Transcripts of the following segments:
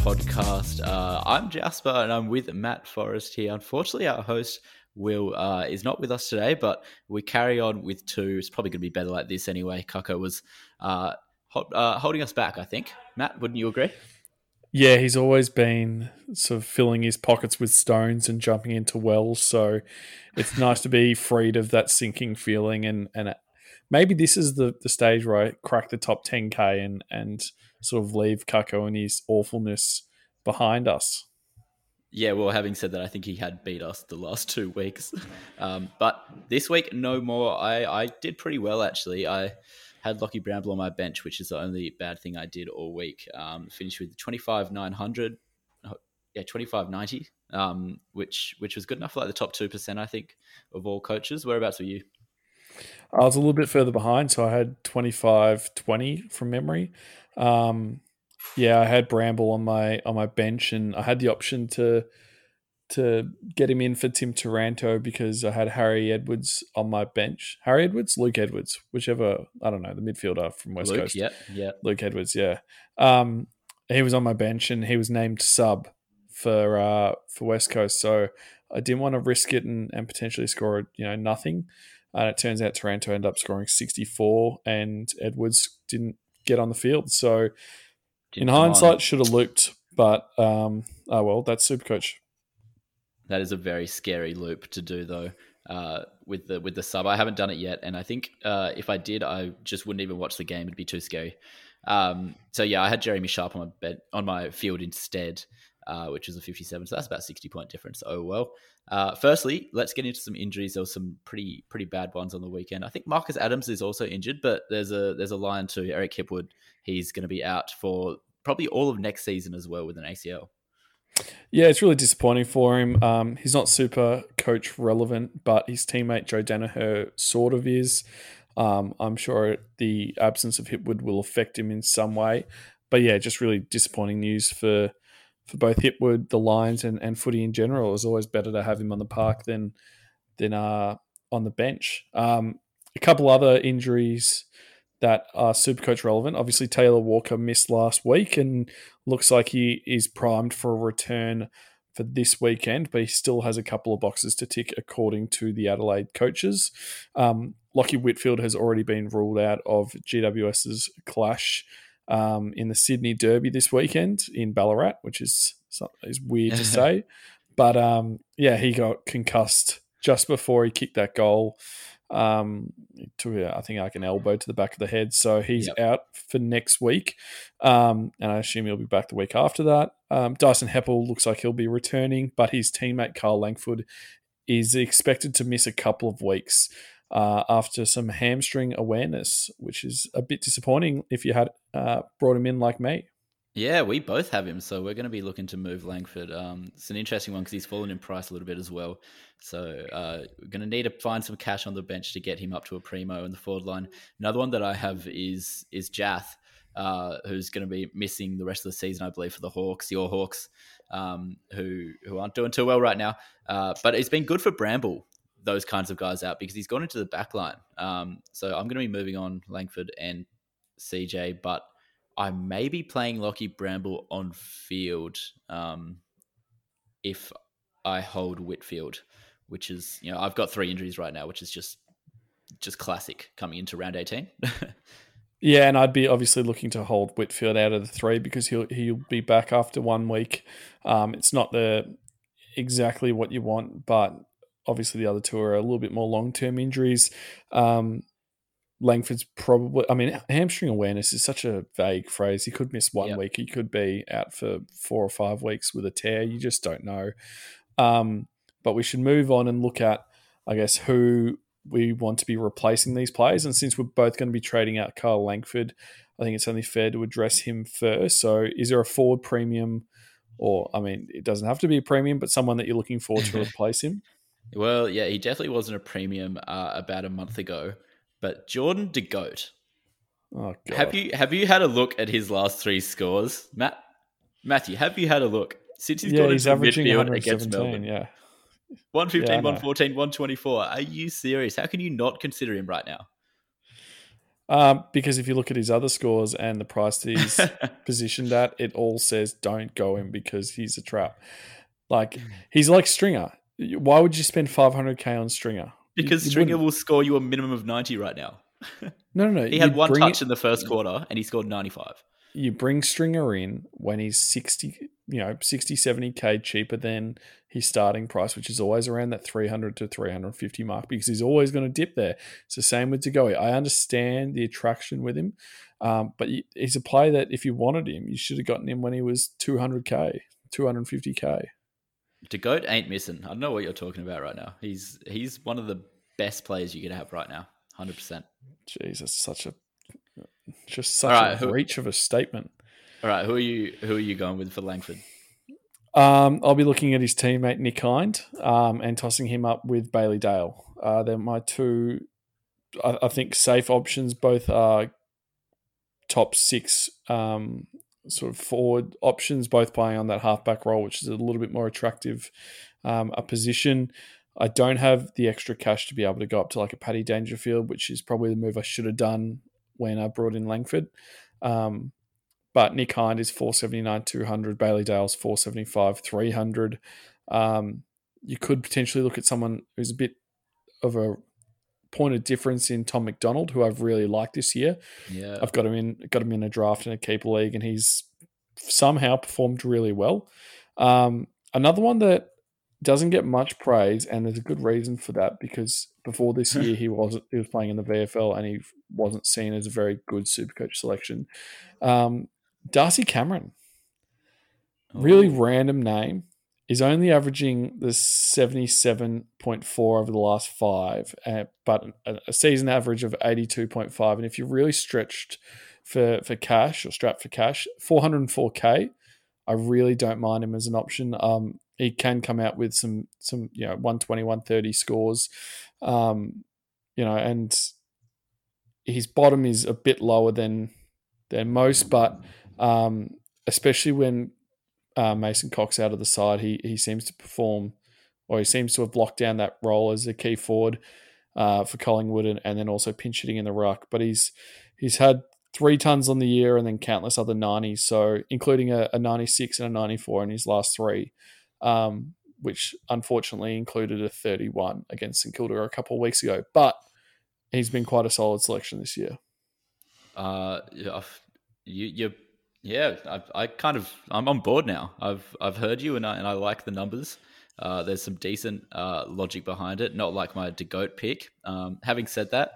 podcast. Uh, I'm Jasper and I'm with Matt Forrest here. Unfortunately, our host Will uh, is not with us today, but we carry on with two. It's probably going to be better like this anyway. Kako was uh, ho- uh, holding us back, I think. Matt, wouldn't you agree? Yeah, he's always been sort of filling his pockets with stones and jumping into wells. So it's nice to be freed of that sinking feeling. And, and maybe this is the, the stage where I crack the top 10K and, and sort of leave Kako and his awfulness behind us. Yeah, well, having said that, I think he had beat us the last two weeks. Um, but this week, no more. I, I did pretty well, actually. I had Lachie Bramble on my bench, which is the only bad thing I did all week. Um, finished with 25 900, yeah, 25 90, um, which which was good enough for like the top 2%, I think, of all coaches. Whereabouts were you? I was a little bit further behind, so I had 25 20 from memory. Um, yeah, I had Bramble on my on my bench, and I had the option to to get him in for Tim Taranto because I had Harry Edwards on my bench. Harry Edwards, Luke Edwards, whichever I don't know, the midfielder from West Luke, Coast. Yeah, yeah. Luke Edwards, yeah. Um, he was on my bench and he was named sub for uh, for West Coast, so I didn't want to risk it and, and potentially score you know nothing. And it turns out Taranto ended up scoring 64 and Edwards didn't get on the field. So didn't in hindsight, should have looped, but um, oh well, that's super coach. That is a very scary loop to do, though. Uh, with the with the sub, I haven't done it yet, and I think uh, if I did, I just wouldn't even watch the game. It'd be too scary. Um, so yeah, I had Jeremy Sharp on my bed on my field instead, uh, which was a 57. So that's about 60 point difference. Oh well. Uh, firstly, let's get into some injuries. There were some pretty pretty bad ones on the weekend. I think Marcus Adams is also injured, but there's a there's a line to Eric Hipwood. He's going to be out for probably all of next season as well with an ACL. Yeah, it's really disappointing for him. Um, he's not super coach relevant, but his teammate Joe Daniher sort of is. Um, I'm sure the absence of Hipwood will affect him in some way. But yeah, just really disappointing news for for both Hipwood, the Lions, and, and footy in general. It's always better to have him on the park than than uh, on the bench. Um, a couple other injuries that are super coach relevant. Obviously, Taylor Walker missed last week and looks like he is primed for a return for this weekend, but he still has a couple of boxes to tick according to the Adelaide coaches. Um, Lachie Whitfield has already been ruled out of GWS's clash um, in the Sydney Derby this weekend in Ballarat, which is is weird to say, but um, yeah, he got concussed just before he kicked that goal um, to I think like an elbow to the back of the head. So he's yep. out for next week, um, and I assume he'll be back the week after that. Um, Dyson Heppell looks like he'll be returning, but his teammate Kyle Langford is expected to miss a couple of weeks uh, after some hamstring awareness, which is a bit disappointing if you had uh, brought him in like me. Yeah, we both have him, so we're going to be looking to move Langford. Um, it's an interesting one because he's fallen in price a little bit as well. So uh, we're going to need to find some cash on the bench to get him up to a primo in the forward line. Another one that I have is is Jiath, uh, who's going to be missing the rest of the season, I believe, for the Hawks, your Hawks, um, who who aren't doing too well right now. Uh, but it's been good for Bramble, those kinds of guys out because he's gone into the back line. Um, so I'm going to be moving on Langford and CJ, but I may be playing Lachie Bramble on field um, if I hold Whitfield which is you know I've got three injuries right now, which is just just classic coming into round eighteen. yeah, and I'd be obviously looking to hold Whitfield out of the three because he'll he'll be back after one week. Um, it's not the exactly what you want, but obviously the other two are a little bit more long term injuries. Um, Langford's probably, I mean, hamstring awareness is such a vague phrase. He could miss one yep. week. He could be out for four or five weeks with a tear. You just don't know. Um, but we should move on and look at, I guess, who we want to be replacing these players. And since we're both going to be trading out Kyle Langford, I think it's only fair to address him first. So, is there a forward premium, or I mean, it doesn't have to be a premium, but someone that you're looking for to replace him? Well, yeah, he definitely wasn't a premium uh, about a month ago. But Jordan De Goat. Oh, God. Have you have you had a look at his last three scores, Matt? Matthew, have you had a look since he's yeah, gone he's into midfield against Melbourne? Yeah, 115, yeah, 114, 124. Are you serious? How can you not consider him right now? Um, because if you look at his other scores and the price that he's positioned at, it all says don't go him because he's a trap. Like he's like Stringer. Why would you spend 500k on Stringer? Because You- Stringer wouldn't. will score you a minimum of 90 right now. No, no, no. He had one touch it- in the first quarter and he scored 95. you bring Stringer in when he's 60, you know, 60, 70k cheaper than his starting price, which is always around that 300 to 350 mark because he's always going to dip there. It's the same with De Goey. I understand the attraction with him, um, but he's a player that if you wanted him, you should have gotten him when he was 200k, 250k. De Goat ain't missing. I don't know what you're talking about right now. He's he's one of the best players you could have right now. 100%. Jesus, such a just such right, a who- reach of a statement. All right, who are you who are you going with for Langford? Um, I'll be looking at his teammate Nick Hind um, and tossing him up with Bailey Dale. Uh, they're my two, I, I think, safe options. Both are top six um, sort of forward options, both playing on that halfback role, which is a little bit more attractive um, a position. I don't have the extra cash to be able to go up to like a Paddy Dangerfield, which is probably the move I should have done when I brought in Langford. Um, but Nick Hind is 479, 200. Bailey Dale's 475, 300. Um, you could potentially look at someone who's a bit of a point of difference in Tom McDonald, who I've really liked this year. Yeah. I've got him in, got him in a draft in a keeper league, and he's somehow performed really well. Um, another one that doesn't get much praise, and there's a good reason for that because before this year he wasn't he was playing in the VFL and he wasn't seen as a very good Supercoach selection. Um, Darcy Cameron, really Ooh. random name, is only averaging the seventy seven point four over the last five, uh, but a, season average of eighty two point five. And if you're really stretched for for cash or strapped for cash, four hundred and four k. I really don't mind him as an option. Um, he can come out with some some you know 120 130 scores um you know and his bottom is a bit lower than than most but um especially when uh, Mason Cox out of the side he he seems to perform or he seems to have locked down that role as a key forward uh, for Collingwood and, and then also pinch hitting in the ruck but he's he's had three tons on the year and then countless other 90s so including a, a 96 and a 94 in his last three um, which unfortunately included a 31 against St Kilda a couple of weeks ago. But he's been quite a solid selection this year. Uh, yeah, you, you, yeah. I, I kind of, I'm on board now. I've, I've heard you, and I, and I like the numbers. Uh, there's some decent uh, logic behind it. Not like my DeGoat pick. Um, having said that,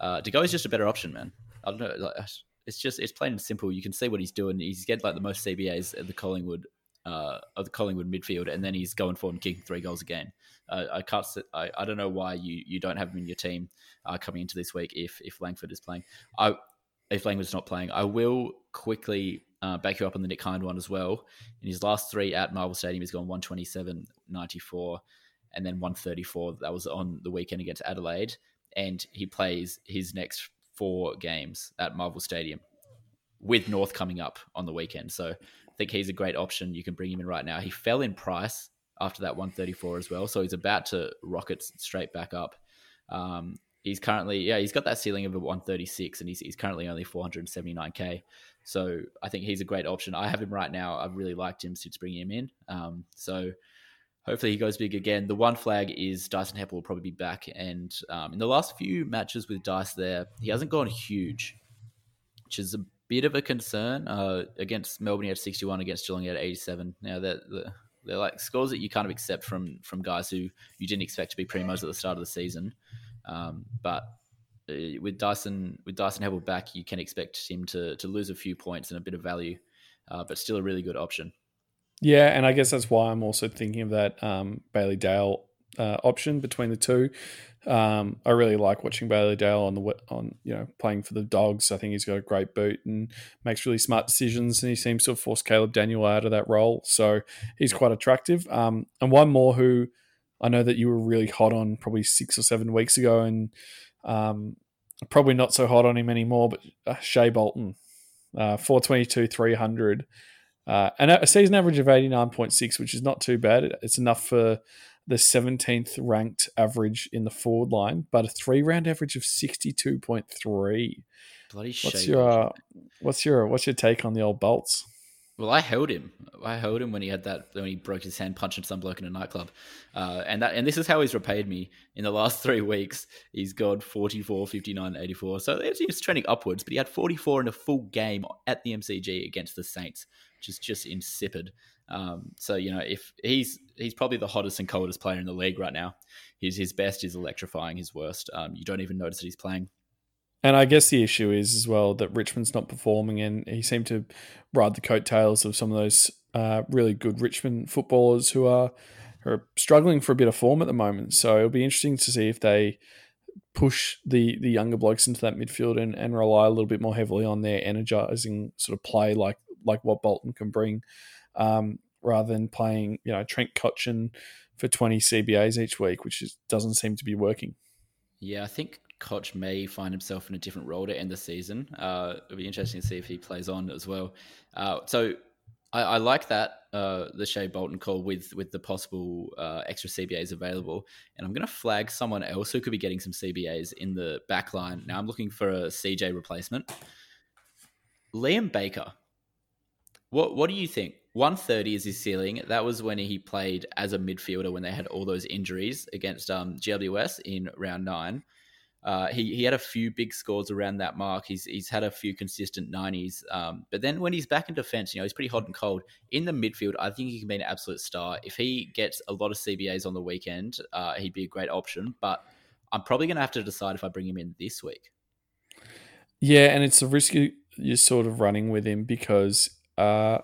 uh, DeGoat is just a better option, man. I don't know. Like, it's just, it's plain and simple. You can see what he's doing. He's getting like the most CBAs at the Collingwood, uh, of the Collingwood midfield, and then he's going forward and kicking three goals a game. Uh, I can't. I, I don't know why you, you don't have him in your team uh, coming into this week if if Langford is playing. I if Langford's not playing, I will quickly uh, back you up on the Nick Hind one as well. In his last three at Marvel Stadium, he's gone 127, 94, and then 134. That was on the weekend against Adelaide, and he plays his next four games at Marvel Stadium with North coming up on the weekend. So I think he's a great option. You can bring him in right now. He fell in price after that 134 as well, so he's about to rocket straight back up. Um, he's currently, yeah, he's got that ceiling of a 136, and he's, he's currently only 479k. So I think he's a great option. I have him right now. I've really liked him since bringing him in. Um, so hopefully he goes big again. The one flag is Dyson Heppell will probably be back, and um, in the last few matches with Dice, there he hasn't gone huge, which is a bit of a concern. Uh, against Melbourne, he had 61. Against Geelong, he had 87. Now they're, they're, they're like scores that you kind of accept from from guys who you didn't expect to be primos at the start of the season. Um, but uh, with Dyson with Dyson Heppell back, you can expect him to to lose a few points and a bit of value, uh, but still a really good option. Yeah, and I guess that's why I'm also thinking of that um, Bailey Dale uh, option between the two. Um, I really like watching Bailey Dale on the on you know playing for the Dogs. I think he's got a great boot and makes really smart decisions, and he seems to have forced Caleb Daniel out of that role. So he's quite attractive. Um, and one more who I know that you were really hot on probably six or seven weeks ago, and um, probably not so hot on him anymore. But uh, Shai Bolton, uh, four twenty two, three hundred. Uh, and a season average of 89.6, which is not too bad. It's enough for the 17th ranked average in the forward line, but a three round average of 62.3. Bloody what's your uh, what's your what's your take on the old bolts? Well, I held him. I held him when he had that when he broke his hand punching some bloke in a nightclub, uh, and that and this is how he's repaid me in the last three weeks. He's got 44, 59, 84. So it's trending upwards, but he had 44 in a full game at the MCG against the Saints, which is just insipid. Um, so you know, if he's he's probably the hottest and coldest player in the league right now. His his best is electrifying. His worst, um, you don't even notice that he's playing. And I guess the issue is as well that Richmond's not performing, and he seemed to ride the coattails of some of those uh, really good Richmond footballers who are who are struggling for a bit of form at the moment. So it'll be interesting to see if they push the the younger blokes into that midfield and, and rely a little bit more heavily on their energizing sort of play, like like what Bolton can bring, um, rather than playing you know Trent Cotchin for twenty CBAs each week, which is, doesn't seem to be working. Yeah, I think Koch may find himself in a different role to end the season. Uh, it'll be interesting to see if he plays on as well. Uh, so I, I, like that uh, the Shai Bolton call with with the possible uh, extra CBAs available, and I'm going to flag someone else who could be getting some CBAs in the back line. Now I'm looking for a CJ replacement. Liam Baker. What what do you think? 130 is his ceiling. That was when he played as a midfielder when they had all those injuries against um, GWS in round nine. Uh, he, he had a few big scores around that mark. He's he's had a few consistent 90s. Um, but then when he's back in defense, you know, he's pretty hot and cold. In the midfield, I think he can be an absolute star. If he gets a lot of CBAs on the weekend, uh, he'd be a great option. But I'm probably going to have to decide if I bring him in this week. Yeah, and it's a risk you're sort of running with him because uh,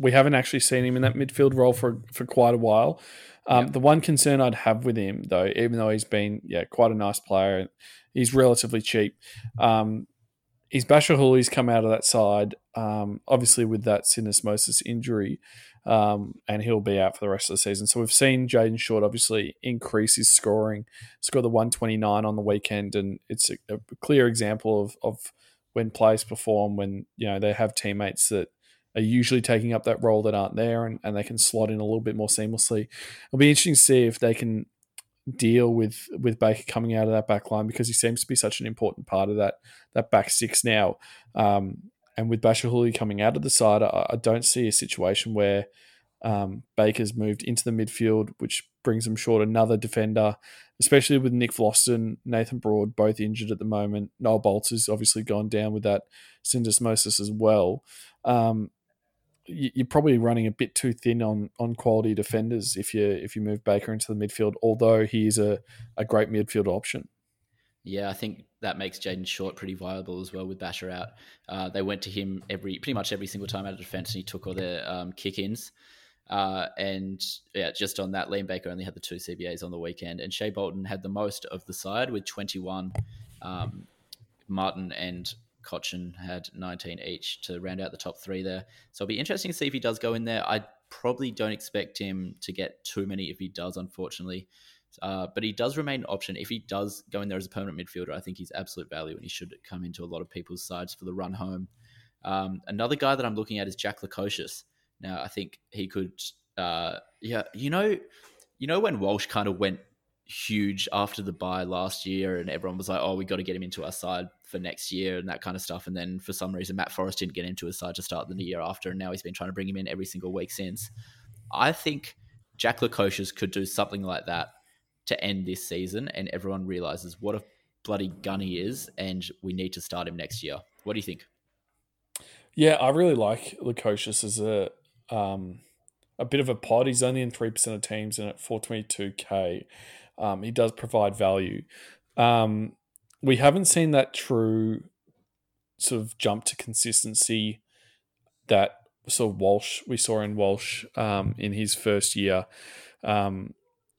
we haven't actually seen him in that midfield role for, for quite a while. Um, The one concern I'd have with him, though, even though he's been yeah quite a nice player, he's relatively cheap. Um, is Bachar Houli's come out of that side, um, obviously with that syndesmosis injury, um, and he'll be out for the rest of the season. So we've seen Jayden Short obviously increase his scoring, score the 129 on the weekend, and it's a, a clear example of, of when players perform when you know they have teammates that are usually taking up that role that aren't there and, and they can slot in a little bit more seamlessly. It'll be interesting to see if they can deal with with Baker coming out of that back line because he seems to be such an important part of that that back six now. Um, and with Bachar Houli coming out of the side, I, I don't see a situation where um, Baker's moved into the midfield, which brings him short another defender, especially with Nick Vlastuin, Nathan Broad both injured at the moment. Noah Balta has obviously gone down with that syndesmosis as well. Um, you're probably running a bit too thin on on quality defenders if you if you move Baker into the midfield. Although he is a, a great midfield option. Yeah, I think that makes Jayden Short pretty viable as well with Bachar out. Uh, they went to him every pretty much every single time out of defence, and he took all their um, kick-ins. Uh, and yeah, just on that, Liam Baker only had the two CBAs on the weekend, and Shai Bolton had the most of the side with 21. Um, Martin and Cotchin had 19 each to round out the top three there. So it'll be interesting to see if he does go in there. I probably don't expect him to get too many if he does, unfortunately. Uh, but he does remain an option. If he does go in there as a permanent midfielder, I think he's absolute value and he should come into a lot of people's sides for the run home. Um, another guy that I'm looking at is Jack Lukosius. Now, I think he could, uh, yeah, you know, you know when Walsh kind of went huge after the buy last year, and everyone was like, "Oh, we got to get him into our side for next year" and that kind of stuff. And then for some reason, Matt Forrest didn't get into his side to start the year after, and now he's been trying to bring him in every single week since. I think Jack Lukosius could do something like that to end this season, and everyone realizes what a bloody gun he is, and we need to start him next year. What do you think? Yeah, I really like Lukosius as a um, a bit of a pod. He's only in three percent of teams and at four twenty two k. Um, he does provide value. Um, we haven't seen that true sort of jump to consistency that sort of Walsh we saw in Walsh um, in his first year. Um,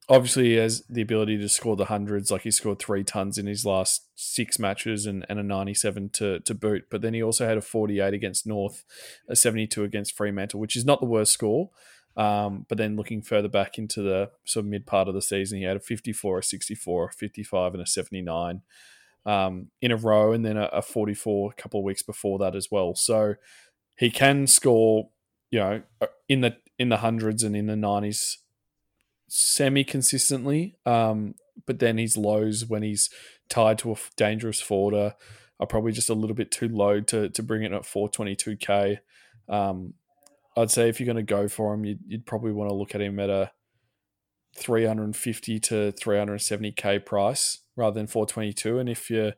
obviously, he has the ability to score the hundreds, like he scored three tons in his last six matches and, and a 97 to, to boot. But then he also had a 48 against North, a 72 against Fremantle, which is not the worst score. Um, but then looking further back into the sort of mid part of the season, he had a 54, a 64, a 55, and a 79 um, in a row, and then a, a 44 a couple of weeks before that as well. So he can score, you know, uh, in the in the hundreds and in the 90s semi consistently, um, but then his lows when he's tied to a dangerous forwarder are probably just a little bit too low to to bring it at 422k. Um, I'd say if you're going to go for him, you'd, you'd probably want to look at him at a 350 to 370k price rather than 422. And if you're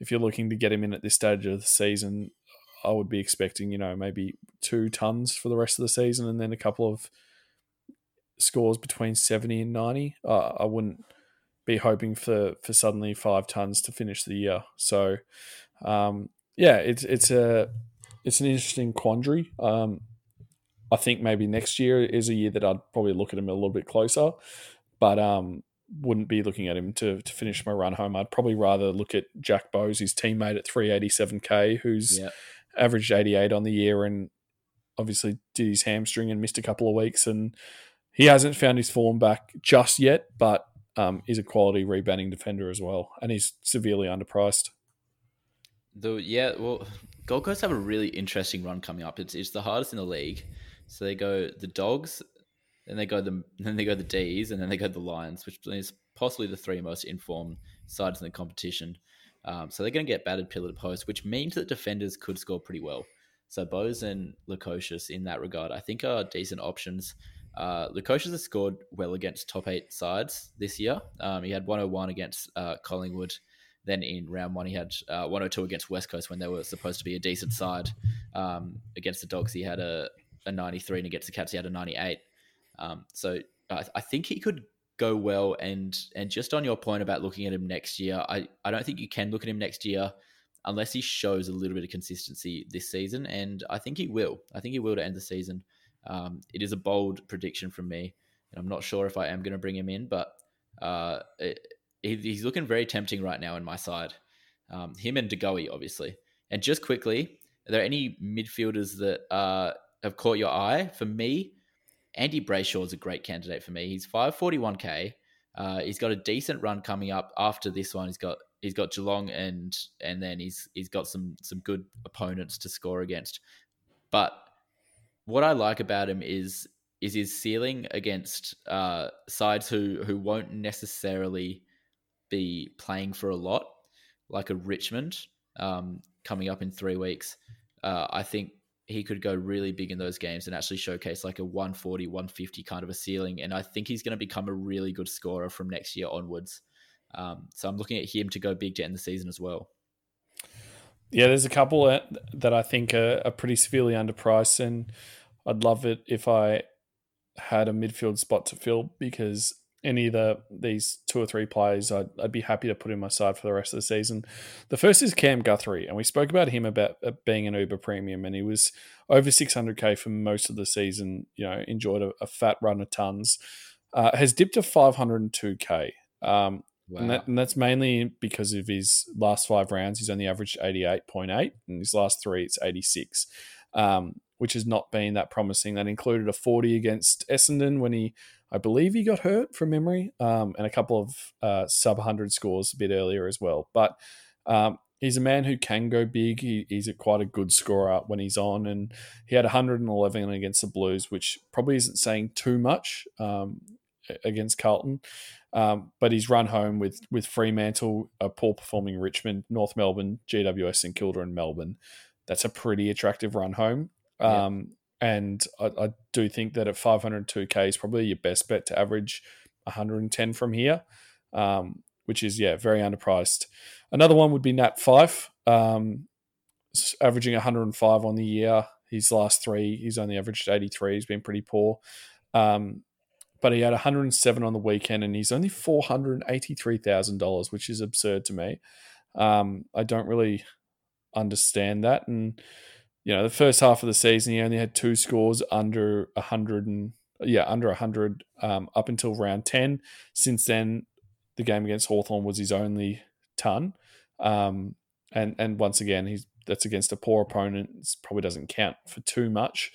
if you're looking to get him in at this stage of the season, I would be expecting you know maybe two tons for the rest of the season, and then a couple of scores between 70 and 90. Uh, I wouldn't be hoping for for suddenly five tons to finish the year. So, um, yeah, it's it's a it's an interesting quandary. Um, I think maybe next year is a year that I'd probably look at him a little bit closer, but um, wouldn't be looking at him to, to finish my run home. I'd probably rather look at Jack Bowes, his teammate at 387k, who's yep. averaged 88 on the year and obviously did his hamstring and missed a couple of weeks. And he hasn't found his form back just yet, but um, is a quality rebounding defender as well. And he's severely underpriced. The, yeah, well, Gold Coast have a really interesting run coming up. It's, it's the hardest in the league. So they go the Dogs, then they go the then they go the D's, and then they go the Lions, which is possibly the three most informed sides in the competition. Um, so they're going to get battered pillar to post, which means that defenders could score pretty well. So Bowes and Lukosius in that regard, I think are decent options. Uh, Lukosius has scored well against top eight sides this year. Um, he had 101 against uh, Collingwood. Then in round one, he had uh, 102 against West Coast when they were supposed to be a decent side. Um, against the Dogs, he had a a 93 and against the Cats he had a 98. Um, so I, I, think he could go well. And and just on your point about looking at him next year, I, I don't think you can look at him next year unless he shows a little bit of consistency this season. And I think he will. I think he will to end the season. Um, it is a bold prediction from me. And I'm not sure if I am going to bring him in, but uh, it, he's looking very tempting right now in my side. Um, him and DeGoey, obviously. And just quickly, are there any midfielders that uh, have caught your eye? For me, Andy Brayshaw is a great candidate for me. He's 541k. Uh, he's got a decent run coming up after this one. He's got he's got Geelong and and then he's he's got some some good opponents to score against. But what I like about him is is his ceiling against uh, sides who who won't necessarily be playing for a lot, like a Richmond um, coming up in three weeks. Uh, I think he could go really big in those games and actually showcase like a 140, 150 kind of a ceiling. And I think he's going to become a really good scorer from next year onwards. Um, so I'm looking at him to go big to end the season as well. Yeah, there's a couple that I think are, are pretty severely underpriced, and I'd love it if I had a midfield spot to fill because any of the these two or three players, I'd, I'd be happy to put in my side for the rest of the season. The first is Cam Guthrie, and we spoke about him about uh, being an Uber premium, and he was over 600k for most of the season. You know, enjoyed a, a fat run of tons. Uh, has dipped to 502k. Um, wow. and, that, and that's mainly because of his last five rounds. He's only averaged 88.8, and his last three it's 86. Um, which has not been that promising. That included a 40 against Essendon when he I believe he got hurt from memory, um, and a couple of uh, sub 100 scores a bit earlier as well. But um, he's a man who can go big. He, he's a, quite a good scorer when he's on, and he had 111 against the Blues, which probably isn't saying too much um, against Carlton. Um, but he's run home with with Fremantle, a poor performing Richmond, North Melbourne, GWS, and Kilda and Melbourne. That's a pretty attractive run home. Yeah. And I, I, do think that at 502k is probably your best bet to average 110 from here, um, which is yeah very underpriced. Another one would be Nat Fyfe, um, averaging 105 on the year. His last three, he's only averaged 83. He's been pretty poor. Um, but he had 107 on the weekend, and he's only $483,000, which is absurd to me. Um, I don't really understand that, and you know, the first half of the season, he only had two scores under 100 and, yeah, under 100 um, up until round 10. Since then, the game against Hawthorn was his only ton. Um, and, and once again, he's that's against a poor opponent. It probably doesn't count for too much.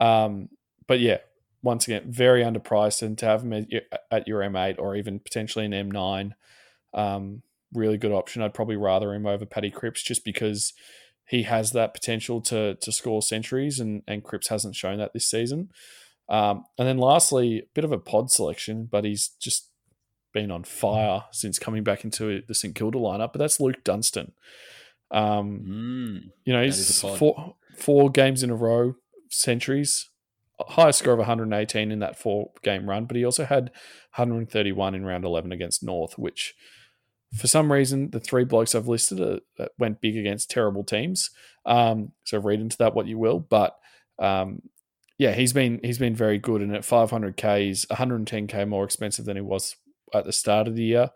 Um, but yeah, once again, very underpriced. And to have him at your, at your M8 or even potentially an M9, um, really good option. I'd probably rather him over Paddy Cripps just because – he has that potential to to score centuries, and and Cripps hasn't shown that this season. Um, and then lastly, a bit of a pod selection, but he's just been on fire since coming back into the St Kilda lineup. But that's Luke Dunstan. Um, Mm. you know, he's is a pod. four four games in a row centuries, highest score of 118 in that four game run. But he also had 131 in round 11 against North, which for some reason the three blokes I've listed are, that went big against terrible teams. Um, so read into that what you will, but um, yeah, he's been he's been very good, and at 500k, he's 110k more expensive than he was at the start of the year.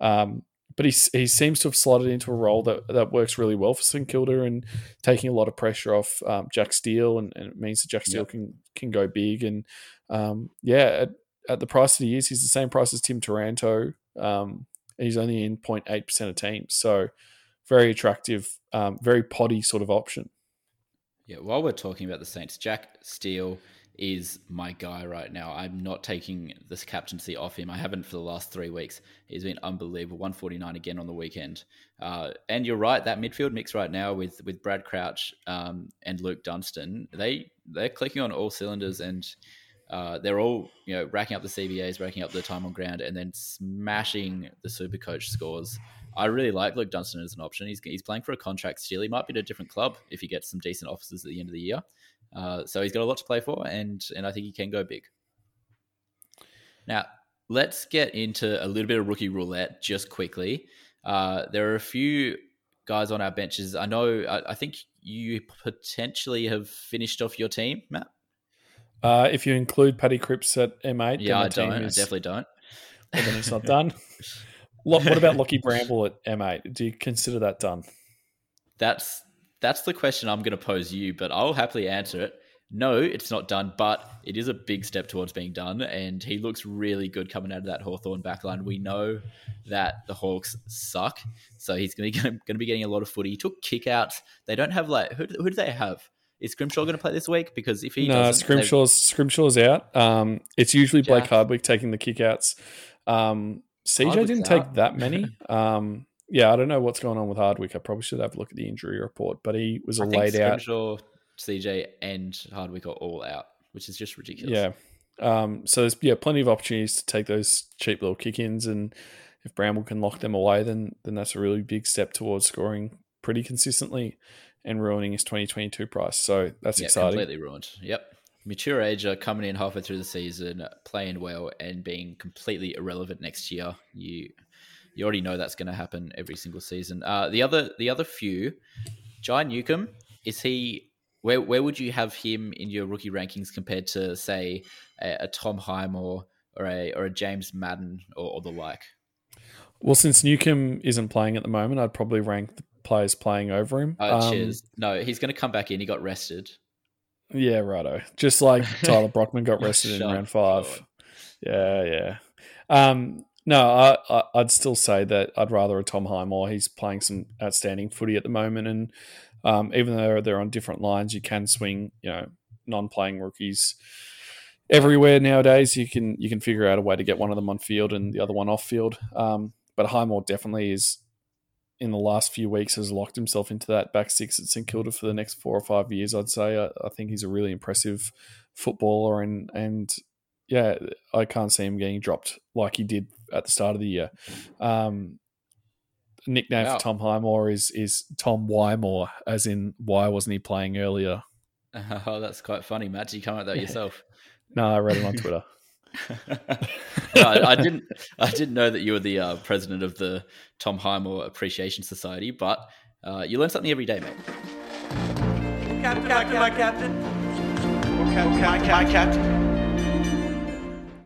Um, but he he seems to have slotted into a role that, that works really well for St Kilda and taking a lot of pressure off um, Jack Steele, and, and it means that Jack Steele can can go big. And um, yeah, at, at the price that he is, he's the same price as Tim Taranto. Um, he's only in 0.8 percent of teams, so very attractive, um, very poddy sort of option. Yeah, while we're talking about the Saints, Jack Steele is my guy right now. I'm not taking this captaincy off him. I haven't for the last three weeks. He's been unbelievable. 149 again on the weekend. Uh, and you're right, that midfield mix right now with with Brad Crouch um, and Luke Dunstan, they they're clicking on all cylinders and uh, they're all you know racking up the CBAs, racking up the time on ground, and then smashing the Super Coach scores. I really like Luke Dunstan as an option. He's, he's playing for a contract still. He might be at a different club if he gets some decent offers at the end of the year. Uh, so he's got a lot to play for, and and I think he can go big. Now let's get into a little bit of rookie roulette just quickly. Uh, there are a few guys on our benches. I know. I, I think you potentially have finished off your team, Matt. Uh, if you include Paddy Cripps at M8, Yeah, I don't. is- I definitely don't. well, then it's not done. What about Lachie Bramble at M8? Do you consider that done? That's that's the question I'm going to pose you, but I'll happily answer it. No, it's not done, but it is a big step towards being done, and he looks really good coming out of that Hawthorn backline. We know that the Hawks suck, so he's going to going to be getting a lot of footy. He took kickouts. They don't have like who, who do they have? Is Scrimshaw going to play this week? Because if he no, Scrimshaw's Scrimshaw's out. Um, it's usually Blake Jack. Hardwick taking the kickouts. Um, CJ Hardwick's didn't out. take that many. Um, yeah, I don't know what's going on with Hardwick. I probably should have a look at the injury report, but he was I think laid out. Scrimshaw, CJ, and Hardwick are all out, which is just ridiculous. Yeah. Um, so there's yeah plenty of opportunities to take those cheap little kick-ins, and if Bramble can lock them away, then then that's a really big step towards scoring pretty consistently and ruining his 2022 price. So that's yeah, exciting. completely ruined. Yep. Mature age are coming in halfway through the season, playing well, and being completely irrelevant next year. You you already know that's going to happen every single season. Uh, the other the other few, Jai Newcomb, is he? Where where would you have him in your rookie rankings compared to say a, a Tom Highmore or a or a James Madden or, or the like? Well, since Newcomb isn't playing at the moment, I'd probably rank the players playing over him. Uh, Um, cheers. No, he's going to come back in. He got rested. Yeah, righto. Just like Tyler Brockman got rested in round five. forward. Yeah, yeah. Um, no, I, I, I'd still say that I'd rather a Tom Highmore. He's playing some outstanding footy at the moment, and um, even though they're on different lines, you can swing, you know, non-playing rookies everywhere nowadays. You can you can figure out a way to get one of them on field and the other one off field. Um, but Highmore definitely is in the last few weeks has locked himself into that back six at St Kilda for the next four or five years. I'd say I, I think he's a really impressive footballer, and and yeah, I can't see him getting dropped like he did at the start of the year. Um, nickname Wow. for Tom Highmore is is Tom Wymore, as in why wasn't he playing earlier? Oh, that's quite funny, Matt. Did you come up with that yourself? No, I read it on Twitter. no, I, I didn't. I didn't know that you were the uh, president of the Tom Highmore Appreciation Society, but uh, you learn something every day, mate. Captain, captain, my captain. Captain, my captain.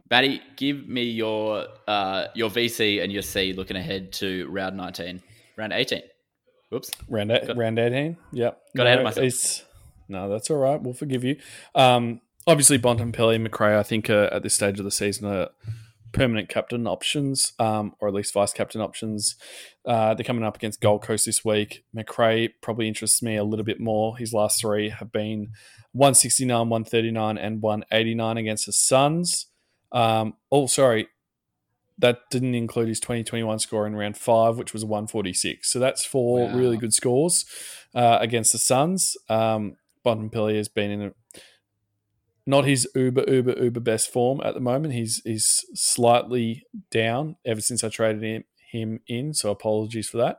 Batty, give me your uh, your VC and your C looking ahead to round nineteen, round eighteen. Whoops. Round eight, Got- round eighteen. Yep. Got ahead of myself. it's- no, that's all right. We'll forgive you. Um, obviously, Bontempelli and Macrae, I think, are, at this stage of the season, are permanent captain options, um, or at least vice captain options. Uh, they're coming up against Gold Coast this week. Macrae probably interests me a little bit more. His last three have been 169, 139, and 189 against the Suns. Um, oh, sorry. That didn't include his 2021 score in round five, which was 146. So that's four Wow. really good scores uh, against the Suns. Um, Bontempelli has been in a not his uber uber uber best form at the moment. He's he's slightly down ever since I traded him, him in. So apologies for that.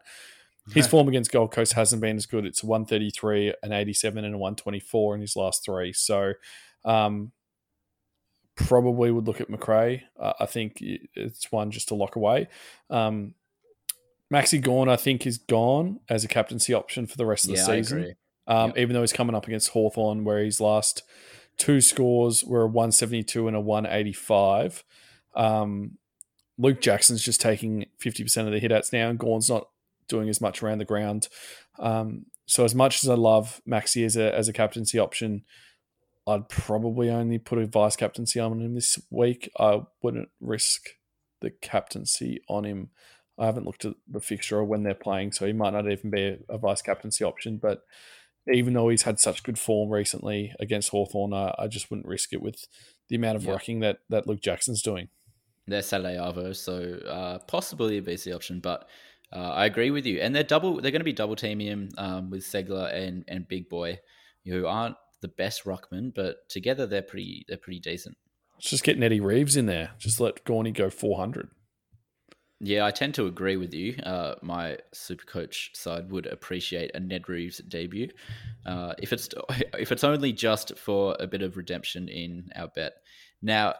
His form against Gold Coast hasn't been as good. It's 133, an 87, and a 124 in his last three. So um, probably would look at Macrae. Uh, I think it's one just to lock away. Um, Maxi Gawn, I think, is gone as a captaincy option for the rest of the Yeah, season. Um, Yep. Even though he's coming up against Hawthorn, where he's last two scores were a 172 and a 185. Um, Luke Jackson's just taking 50% of the hitouts now, and Gawn's not doing as much around the ground. Um, so, as much as I love Maxi as a, as a captaincy option, I'd probably only put a vice captaincy on him this week. I wouldn't risk the captaincy on him. I haven't looked at the fixture or when they're playing, so he might not even be a, a vice captaincy option. But even though he's had such good form recently against Hawthorn, I, I just wouldn't risk it with the amount of Yeah. rucking that, that Luke Jackson's doing. They're Saturday Arvo, so uh, possibly a VC option, but uh, I agree with you. And they're double. They're going to be double teaming him um, with Ceglar and and Big Boy, who aren't the best ruckman, but together they're pretty. They're pretty decent. Let's just get Nettie Reeves in there. Just let Gorney go 400. Yeah, I tend to agree with you. Uh, my super coach side would appreciate a Ned Reeves debut, uh, if it's if it's only just for a bit of redemption in our bet. Now,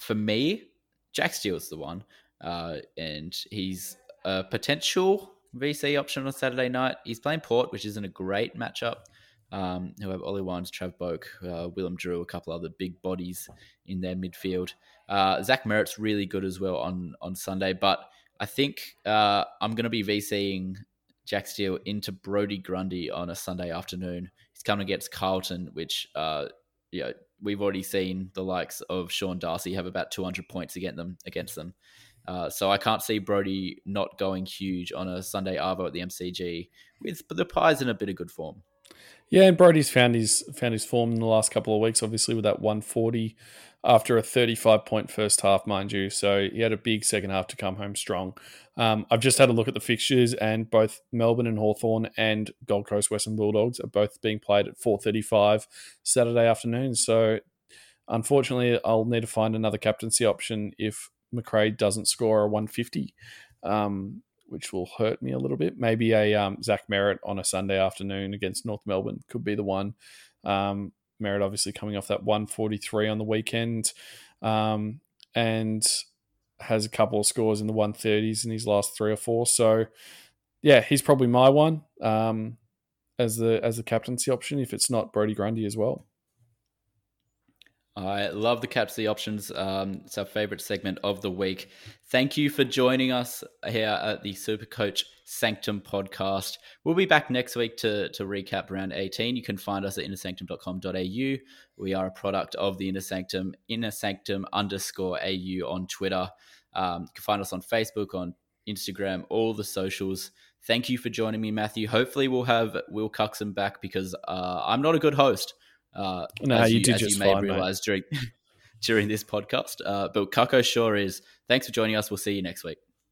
for me, Jack Steele's the one, uh, and he's a potential VC option on Saturday night. He's playing Port, which isn't a great matchup. Um, who have Ollie Wines, Trav Boak, uh, Willem Drew, a couple other big bodies in their midfield. Uh, Zach Merrett's really good as well on on Sunday, but I think uh, I'm going to be VCing Jack Steele into Brodie Grundy on a Sunday afternoon. He's coming against Carlton, which uh, you know, we've already seen the likes of Sean Darcy have about 200 points against them. Against them, uh, so I can't see Brodie not going huge on a Sunday arvo at the MCG with the Pies in a bit of good form. Yeah, and Brodie's found his found his form in the last couple of weeks, obviously with that 140 after a 35 point first half, mind you. So he had a big second half to come home strong. Um, I've just had a look at the fixtures, and both Melbourne and Hawthorn and Gold Coast Western Bulldogs are both being played at 4:35 Saturday afternoon. So unfortunately, I'll need to find another captaincy option if Macrae doesn't score a 150. Um, which will hurt me a little bit. Maybe a um, Zach Merrett on a Sunday afternoon against North Melbourne could be the one. Um, Merrett obviously coming off that 143 on the weekend um, and has a couple of scores in the 130s in his last three or four. So, yeah, he's probably my one um, as the as the captaincy option if it's not Brodie Grundy as well. I love the captaincy options. Um, it's our favorite segment of the week. Thank you for joining us here at the Super Coach Sanctum podcast. We'll be back next week to, to recap round 18. You can find us at innersanctum.com.au. We are a product of the Inner Sanctum, Inner Sanctum underscore AU on Twitter. Um, you can find us on Facebook, on Instagram, all the socials. Thank you for joining me, Matthew. Hopefully, we'll have Will Cuxon back because uh, I'm not a good host. Uh, No, as you you, as just you may fine, mate. during during this podcast. Uh, but Kako sure is. Thanks for joining us. We'll see you next week.